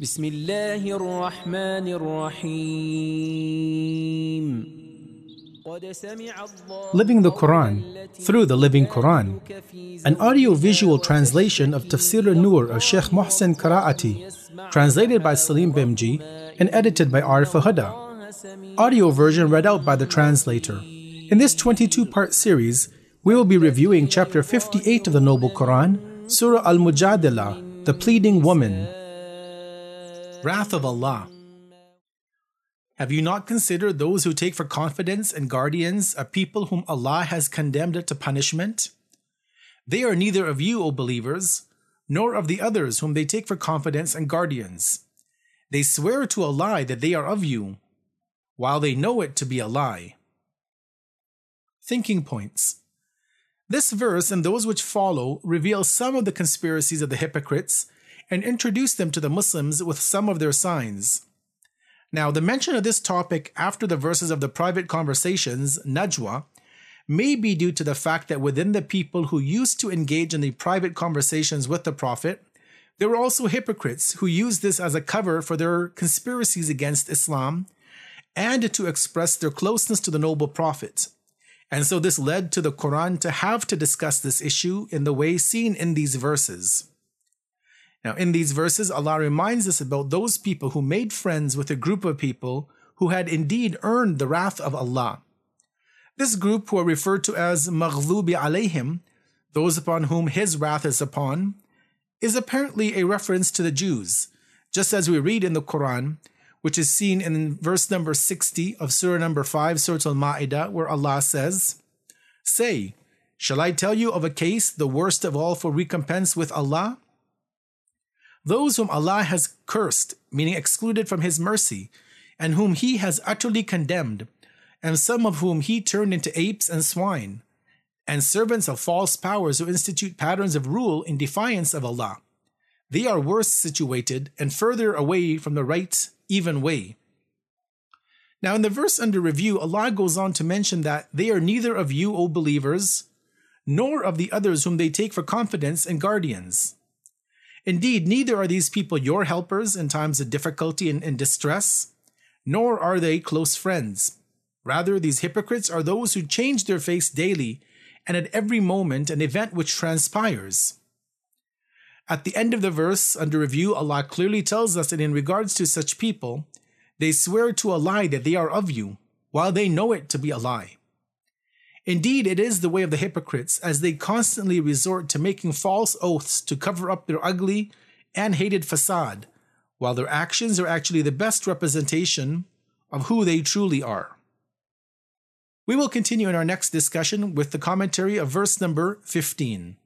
بسم الله الرحمن الرحيم Living the Quran through the Living Quran, an audio-visual translation of Tafsir al-Nur of Sheikh Mohsen Qiraati, translated by Salim Bimji and edited by Arif Huda. Audio version read out by the translator. In this 22-part series, we will be reviewing chapter 58 of the Noble Quran, Surah Al-Mujadila, the Pleading Woman. Wrath of Allah. Have you not considered those who take for confidence and guardians a people whom Allah has condemned to punishment? They are neither of you, O believers, nor of the others whom they take for confidence and guardians. They swear to a lie that they are of you, while they know it to be a lie. Thinking points. This verse and those which follow reveal some of the conspiracies of the hypocrites and introduce them to the Muslims with some of their signs. Now, the mention of this topic after the verses of the private conversations, Najwa, may be due to the fact that within the people who used to engage in the private conversations with the Prophet, there were also hypocrites who used this as a cover for their conspiracies against Islam and to express their closeness to the noble Prophet. And so this led to the Quran to have to discuss this issue in the way seen in these verses. Now, in these verses, Allah reminds us about those people who made friends with a group of people who had indeed earned the wrath of Allah. This group, who are referred to as Maghlubi alayhim, those upon whom His wrath is upon, is apparently a reference to the Jews, just as we read in the Quran, which is seen in verse number 60 of Surah number 5, Surah Al Ma'idah, where Allah says, Say, shall I tell you of a case the worst of all for recompense with Allah? Those whom Allah has cursed, meaning excluded from His mercy, and whom He has utterly condemned, and some of whom He turned into apes and swine, and servants of false powers who institute patterns of rule in defiance of Allah. They are worse situated and further away from the right, even way. Now, in the verse under review, Allah goes on to mention that they are neither of you, O believers, nor of the others whom they take for confidence and guardians. Indeed, neither are these people your helpers in times of difficulty and, and distress, nor are they close friends. Rather, these hypocrites are those who change their face daily and at every moment an event which transpires. At the end of the verse under review, Allah clearly tells us that in regards to such people, they swear to a lie that they are of you, while they know it to be a lie. Indeed, it is the way of the hypocrites, as they constantly resort to making false oaths to cover up their ugly and hated facade, while their actions are actually the best representation of who they truly are. We will continue in our next discussion with the commentary of verse number 15.